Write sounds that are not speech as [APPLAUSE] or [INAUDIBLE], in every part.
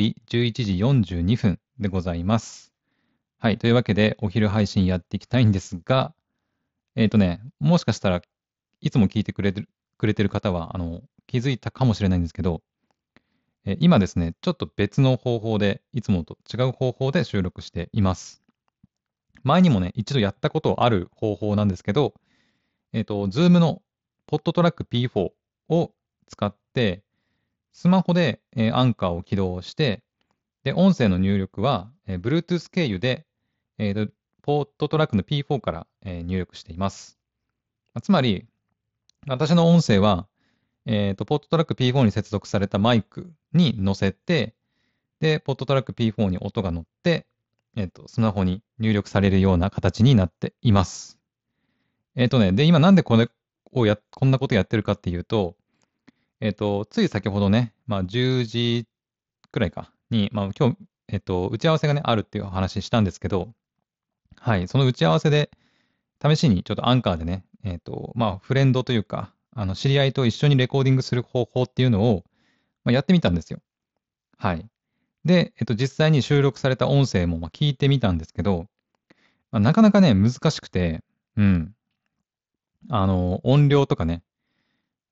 11時42分でございます。はい。というわけで、お昼配信やっていきたいんですが、えっ、ー、とね、もしかしたらいつも聞いてくれてるくれてる方は、あの、気づいたかもしれないんですけど、え今ですね、ちょっと別の方法で、いつもと違う方法で収録しています。前にもね、一度やったことある方法なんですけど、えっ、ー、と、Zoom のポットトラック P4 を使って、スマホで、アンカーを起動して、で、音声の入力は、えー、Bluetooth 経由で、えー、ポットトラックの P4 から、えー、入力しています。つまり、私の音声は、えっ、ー、と、ポットトラック P4 に接続されたマイクに乗せて、で、ポットトラック P4 に音が乗って、えっ、ー、と、スマホに入力されるような形になっています。えっ、ー、とね、で、今なんでこれをや、こんなことやってるかっていうと、えっ、と、つい先ほどね、まあ、10時くらいかに、まあ、今日、えっ、と、打ち合わせがね、あるっていう話したんですけど、はい、その打ち合わせで、試しにちょっとアンカーでね、えっ、と、まあ、フレンドというか、あの、知り合いと一緒にレコーディングする方法っていうのを、まあ、やってみたんですよ。はい。で、えっと、実際に収録された音声もまあ聞いてみたんですけど、まあ、なかなかね、難しくて、うん。あの、音量とかね、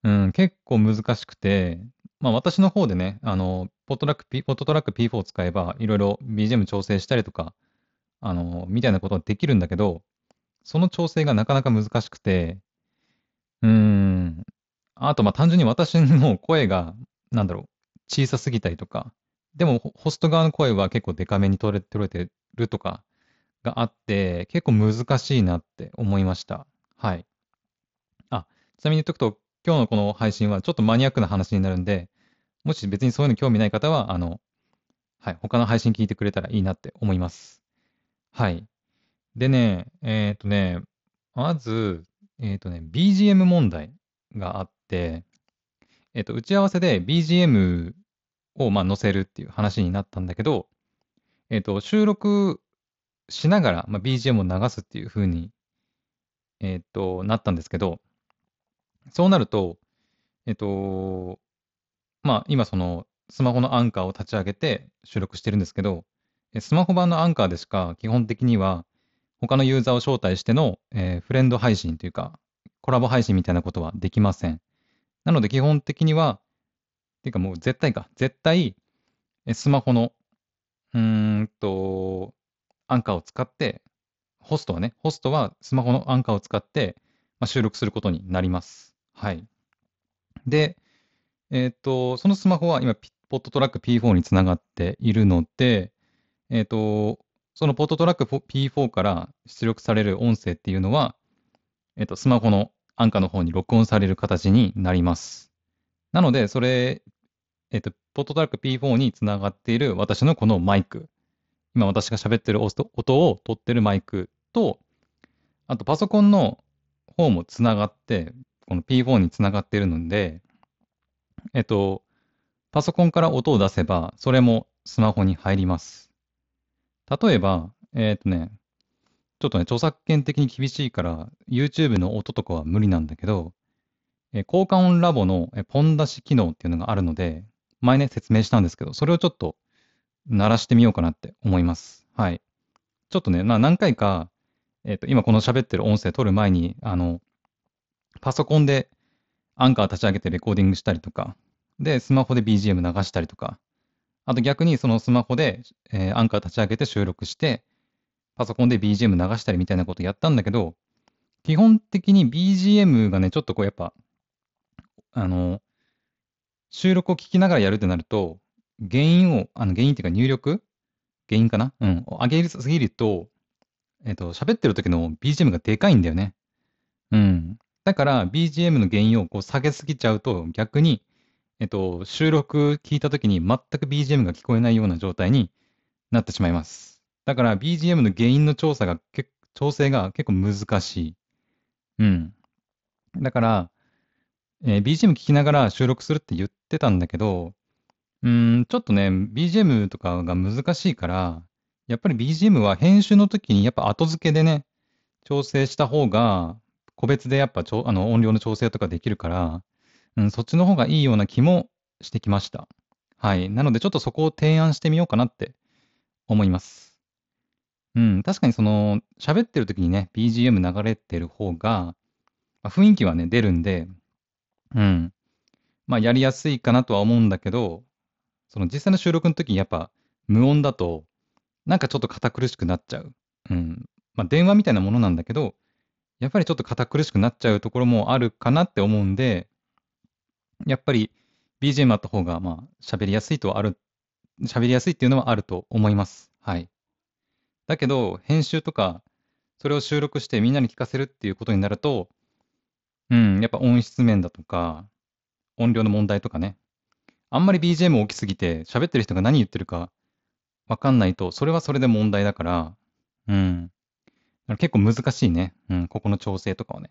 うん、結構難しくて、まあ私の方でね、あの、ポットラック、P、ポットトラック P4 を使えば、いろいろ BGM 調整したりとか、あの、みたいなことができるんだけど、その調整がなかなか難しくて、うーん、あと、まあ単純に私の声が、なんだろう、小さすぎたりとか、でもホスト側の声は結構デカめに取れ取れてるとかがあって、結構難しいなって思いました。はい。あ、ちなみに言っとくと、今日のこの配信はちょっとマニアックな話になるんで、もし別にそういうの興味ない方は、あの、はい、他の配信聞いてくれたらいいなって思います。はい。でね、えっ、ー、とね、まず、えっ、ー、とね、BGM 問題があって、えっ、ー、と、打ち合わせで BGM をまあ載せるっていう話になったんだけど、えっ、と、収録しながら、まあ、BGM を流すっていう風に、えっ、と、なったんですけど、そうなると、えっ、と、まあ、今その、スマホのアンカーを立ち上げて収録してるんですけど、スマホ版のアンカーでしか基本的には他のユーザーを招待しての、えー、フレンド配信というか、コラボ配信みたいなことはできません。なので基本的には、っていうかもう絶対か、絶対、スマホの、うーんと、アンカーを使って、ホストはね、ホストはスマホのアンカーを使って、まあ、収録することになります。はい。で、えっ、と、そのスマホは今、ポットトラック P4 につながっているので、えっ、と、そのポットトラック P4 から出力される音声っていうのは、えっ、と、スマホのアンカーの方に録音される形になります。なので、それ、えっ、と、ポットトラック P4 につながっている私のこのマイク、今私が喋ってる音を取ってるマイクと、あとパソコンの方もつながって、この P4 につながっているので、えっと、パソコンから音を出せば、それもスマホに入ります。例えば、えっ、とね、ちょっとね、著作権的に厳しいから、YouTube の音とかは無理なんだけど、え効果音ラボのポン出し機能っていうのがあるので、前ね、説明したんですけど、それをちょっと鳴らしてみようかなって思います。はい。ちょっとね、まあ、何回か、えっ、ー、と、今この喋ってる音声取る前に、あの、パソコンでアンカー立ち上げてレコーディングしたりとか、で、スマホで BGM 流したりとか、あと逆にそのスマホで、えー、アンカー立ち上げて収録して、パソコンで BGM 流したりみたいなことやったんだけど、基本的に BGM がね、ちょっとこうやっぱ、あの、収録を聞きながらやるってなると、原因を、あの原因っていうか入力原因かなうん。上げすぎると、えっ、ー、と、喋ってる時の BGM がでかいんだよね。うん。だから BGM の原因をこう下げすぎちゃうと逆に、えっ、と、収録聞いた時に全く BGM が聞こえないような状態になってしまいます。だから BGM の原因の調査が結、調整が結構難しい。うん。だから、えー、BGM 聞きながら収録するって言ってたんだけど、うん、ちょっとね、BGM とかが難しいから、やっぱり BGM は編集の時にやっぱ後付けでね、調整した方が、個別でやっぱちょあの音量の調整とかできるから、うん、そっちの方がいいような気もしてきました。はい。なので、ちょっとそこを提案してみようかなって思います。うん、確かにその、喋ってる時にね、BGM 流れてる方が、まあ、雰囲気はね、出るんで、うん。まあ、やりやすいかなとは思うんだけど、その実際の収録の時にやっぱ無音だと、なんかちょっと堅苦しくなっちゃう。うん。まあ、電話みたいなものなんだけど、やっぱりちょっと堅苦しくなっちゃうところもあるかなって思うんで、やっぱり BGM あった方が、まあ、喋りやすいとはある、喋りやすいっていうのはあると思います。はい。だけど、編集とか、それを収録してみんなに聞かせるっていうことになると、うん、やっぱ音質面だとか、音量の問題とかね。あんまり BGM 大きすぎて、喋ってる人が何言ってるかわかんないと、それはそれで問題だから、うん。結構難しいね。うん、ここの調整とかはね。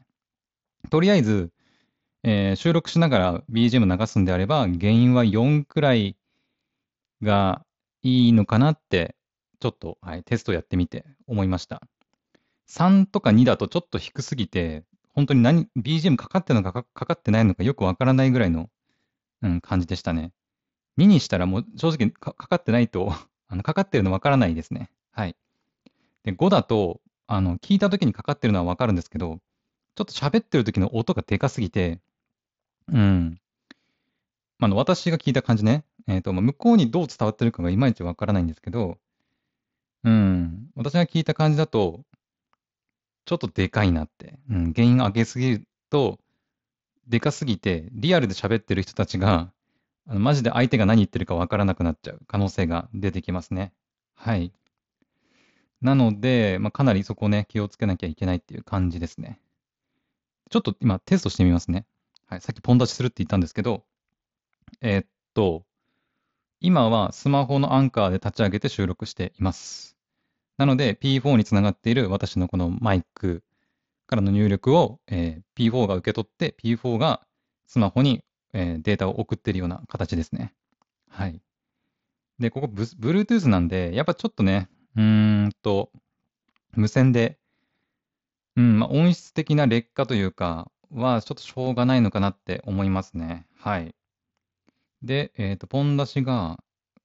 とりあえず、えー、収録しながら BGM 流すんであれば、原因は4くらいがいいのかなって、ちょっと、はい、テストやってみて思いました。3とか2だとちょっと低すぎて、本当に何、BGM かかってるのかかかってないのかよくわからないぐらいの、うん、感じでしたね。2にしたらもう正直かかってないと [LAUGHS] あのかかってるのわからないですね。はい。で、5だと、あの、聞いた時にかかってるのはわかるんですけど、ちょっと喋ってる時の音がでかすぎて、うん。まあの、私が聞いた感じね。えっ、と、まあ、向こうにどう伝わってるかがいまいちわからないんですけど、うん。私が聞いた感じだと、ちょっとでかいなって。うん。原因上げすぎると、でかすぎて、リアルで喋ってる人たちが、あのマジで相手が何言ってるかわからなくなっちゃう可能性が出てきますね。はい。なので、まあ、かなりそこね、気をつけなきゃいけないっていう感じですね。ちょっと今テストしてみますね。はい。さっきポン出しするって言ったんですけど、え、っと、今はスマホのアンカーで立ち上げて収録しています。なので P4 につながっている私のこのマイクからの入力を、えー、P4 が受け取って P4 がスマホに、えー、データを送っているような形ですね。はい。で、ここ Bluetooth なんで、やっぱちょっとね、うーんと、無線で、うん、まあ、音質的な劣化というかは、ちょっとしょうがないのかなって思いますね。はい。で、えっ、と、ポン出しが、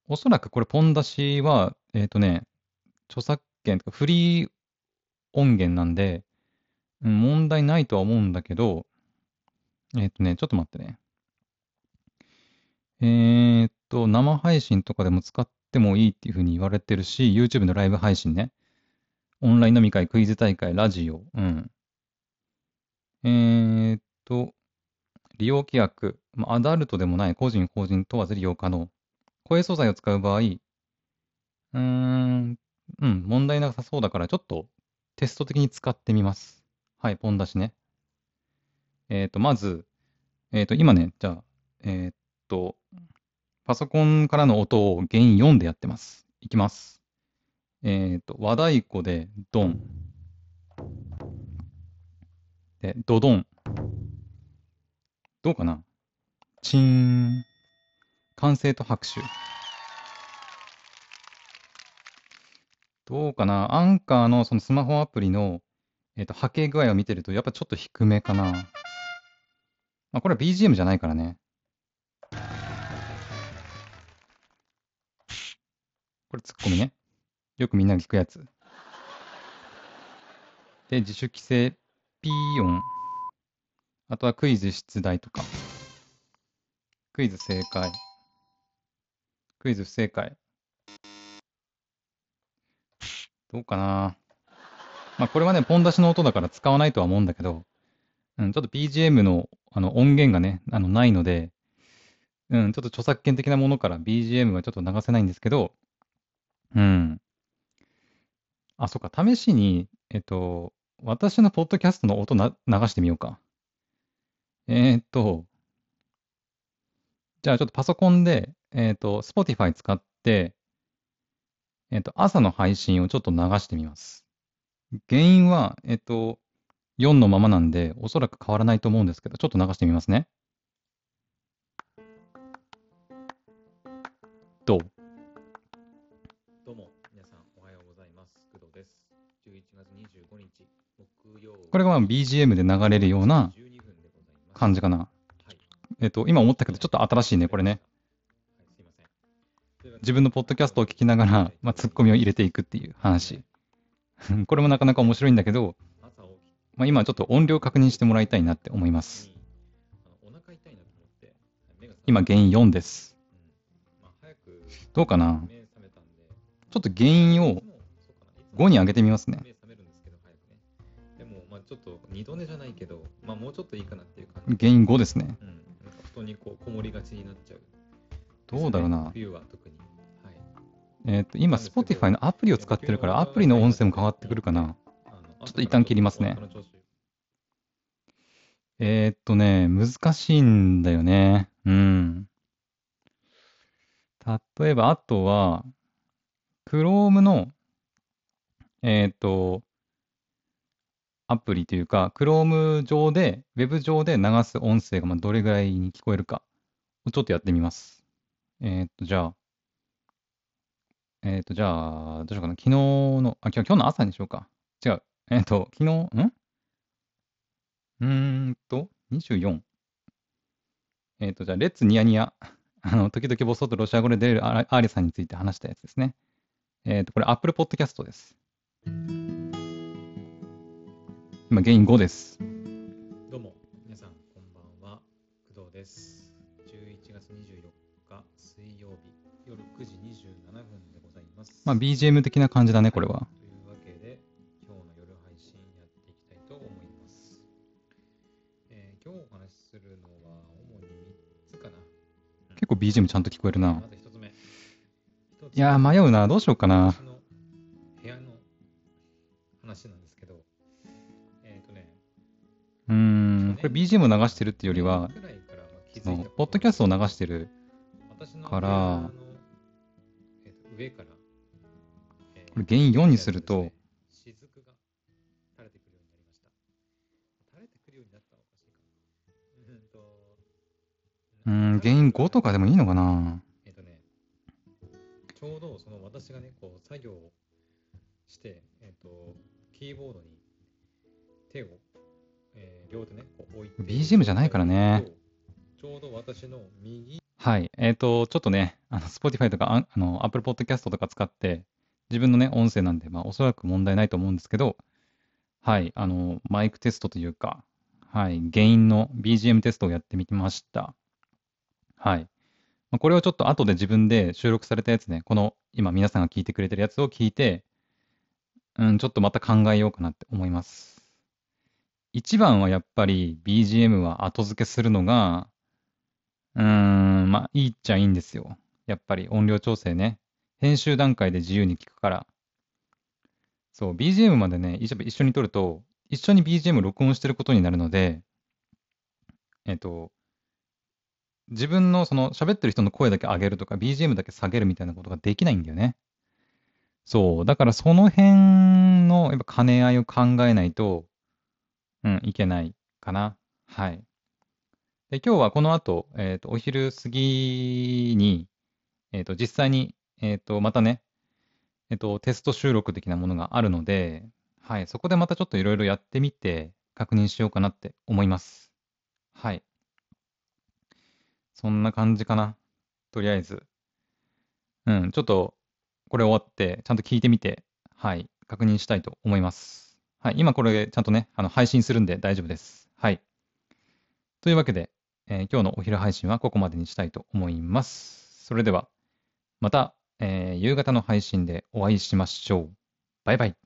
おそらくこれ、ポン出しは、えっ、とね、著作権とかフリー音源なんで、うん、問題ないとは思うんだけど、えっ、とね、ちょっと待ってね。えっと、生配信とかでも使ってもいいっていうふうに言われてるし、YouTube のライブ配信ね。オンライン飲み会、クイズ大会、ラジオ。うん。えー、っと、利用規約。まあ、アダルトでもない個人、法人問わず利用可能。声素材を使う場合、うーん、うん、問題なさそうだから、ちょっとテスト的に使ってみます。はい、ポン出しね。えっ、と、まず、えっ、と、今ね、じゃあ、えっ、と、パソコンからの音を原因4でやってます。いきます。えっ、と、和太鼓でドン。で、ドドン。どうかな？チーン。歓声と拍手。どうかな？アンカーのそのスマホアプリの、えっ、ー、と波形具合を見てると、やっぱちょっと低めかな。まあ、これは BGM じゃないからね。これツッコミね。よくみんなが聞くやつ。で、自主規制、ピー音。あとはクイズ出題とか。クイズ正解。クイズ不正解。どうかなまあこれはね、ポン出しの音だから使わないとは思うんだけど、うん、ちょっと BGM のあの音源がね、あのないので、うん、ちょっと著作権的なものから BGM はちょっと流せないんですけど、うん。あ、そっか、試しに、えっと、私のポッドキャストの音な流してみようか。えー、っと、じゃあちょっとパソコンで、えー、っと、Spotify 使って、え、っと、朝の配信をちょっと流してみます。原因は、えっと、4のままなんで、おそらく変わらないと思うんですけど、ちょっと流してみますね。これがまあ BGM で流れるような感じかな。はい、えっと、今思ったけど、ちょっと新しいね、これね。自分のポッドキャストを聞きながら、まあ、ツッコミを入れていくっていう話。[LAUGHS] これもなかなか面白いんだけど、まあ、今ちょっと音量確認してもらいたいなって思います。今、原因4です。どうかな。ちょっと原因を5に上げてみますね。目覚めるんですけど、早くね。でも、まあちょっと二度寝じゃないけど、まあもうちょっといいかなっていう感じ。原因5ですね。うん。なんか布団にこうこもりがちになっちゃう。どうだろうな。冬は特に。はい。えっ、と、今、Spotify のアプリを使ってるから、アプリの音声も変わってくるかな。ちょっと一旦切りますねえーっとね、難しいんだよね。うん。例えば、あとは、Chrome の、えっと、アプリというか、Chrome 上で、Web 上で流す音声がまあどれぐらいに聞こえるかをちょっとやってみます。えーっと、じゃあ、えーっと、じゃあ、どうしようかな。昨日の、あ、今日今日の朝にしようか。違う。えーっと、昨日、ん？うーんと、24。えっ、と、じゃあ、レッツニヤニヤ。[LAUGHS] あの、時々ボソッとロシア語で出るアーアーリさんについて話したやつですね。えっ、と、これ、Apple Podcast です。今、原因5です。どうも、皆さん、こんばんは。工藤です。11月24日、水曜日、夜9時27分でございます。まあ、BGM 的な感じだね、これは。というわけで、今日の夜配信やっていきたいと思います。えー今日お話しするのは、主に3つかな。結構 BGM ちゃんと聞こえるなま。ず1つ目。いやー、迷うな。どうしようかな。れ BGM を流してるっていうよりは、ポッドキャストを流してる。から上から、えーこれ原因4にすると、うん原因5とかでもいいのかな？えっ、とね、ちょうどその私がね、こう作業をして、えっ、と、キーボードに手を、えー両手ね、こう置いて。BGM じゃないからね。ちょうど私の右、はい。えっ、と、ちょっとね、あの、Spotify とか、ああの、Apple Podcast とか使って、自分のね、音声なんで、まあ、おそらく問題ないと思うんですけど、はい。あの、マイクテストというか、はい。原因の BGM テストをやってみました。はい。まあ、これをちょっと後で自分で収録されたやつね、この、今皆さんが聞いてくれてるやつを聞いて、うん、ちょっとまた考えようかなって思います。一番はやっぱり BGM は後付けするのが、うーん、まあ、いいっちゃいいんですよ。やっぱり音量調整ね。編集段階で自由に聞くから。そう、BGM までね、一緒一緒に撮ると、一緒に BGM 録音してることになるので、えっと、自分のその喋ってる人の声だけ上げるとか、BGM だけ下げるみたいなことができないんだよね。そう、だからその辺のやっぱ兼ね合いを考えないと、うん、いけないかな。はい。で、今日はこの後、えっと、お昼過ぎに、えっと、実際に、えっと、またね、えっと、テスト収録的なものがあるので、はい、そこでまたちょっといろいろやってみて、確認しようかなって思います。はい。そんな感じかな。とりあえず。うん、ちょっと、これ終わって、ちゃんと聞いてみて、はい、確認したいと思います。はい、今これちゃんとね、あの配信するんで大丈夫です。はい。というわけで、えー今日のお昼配信はここまでにしたいと思います。それでは、また、えー夕方の配信でお会いしましょう。バイバイ。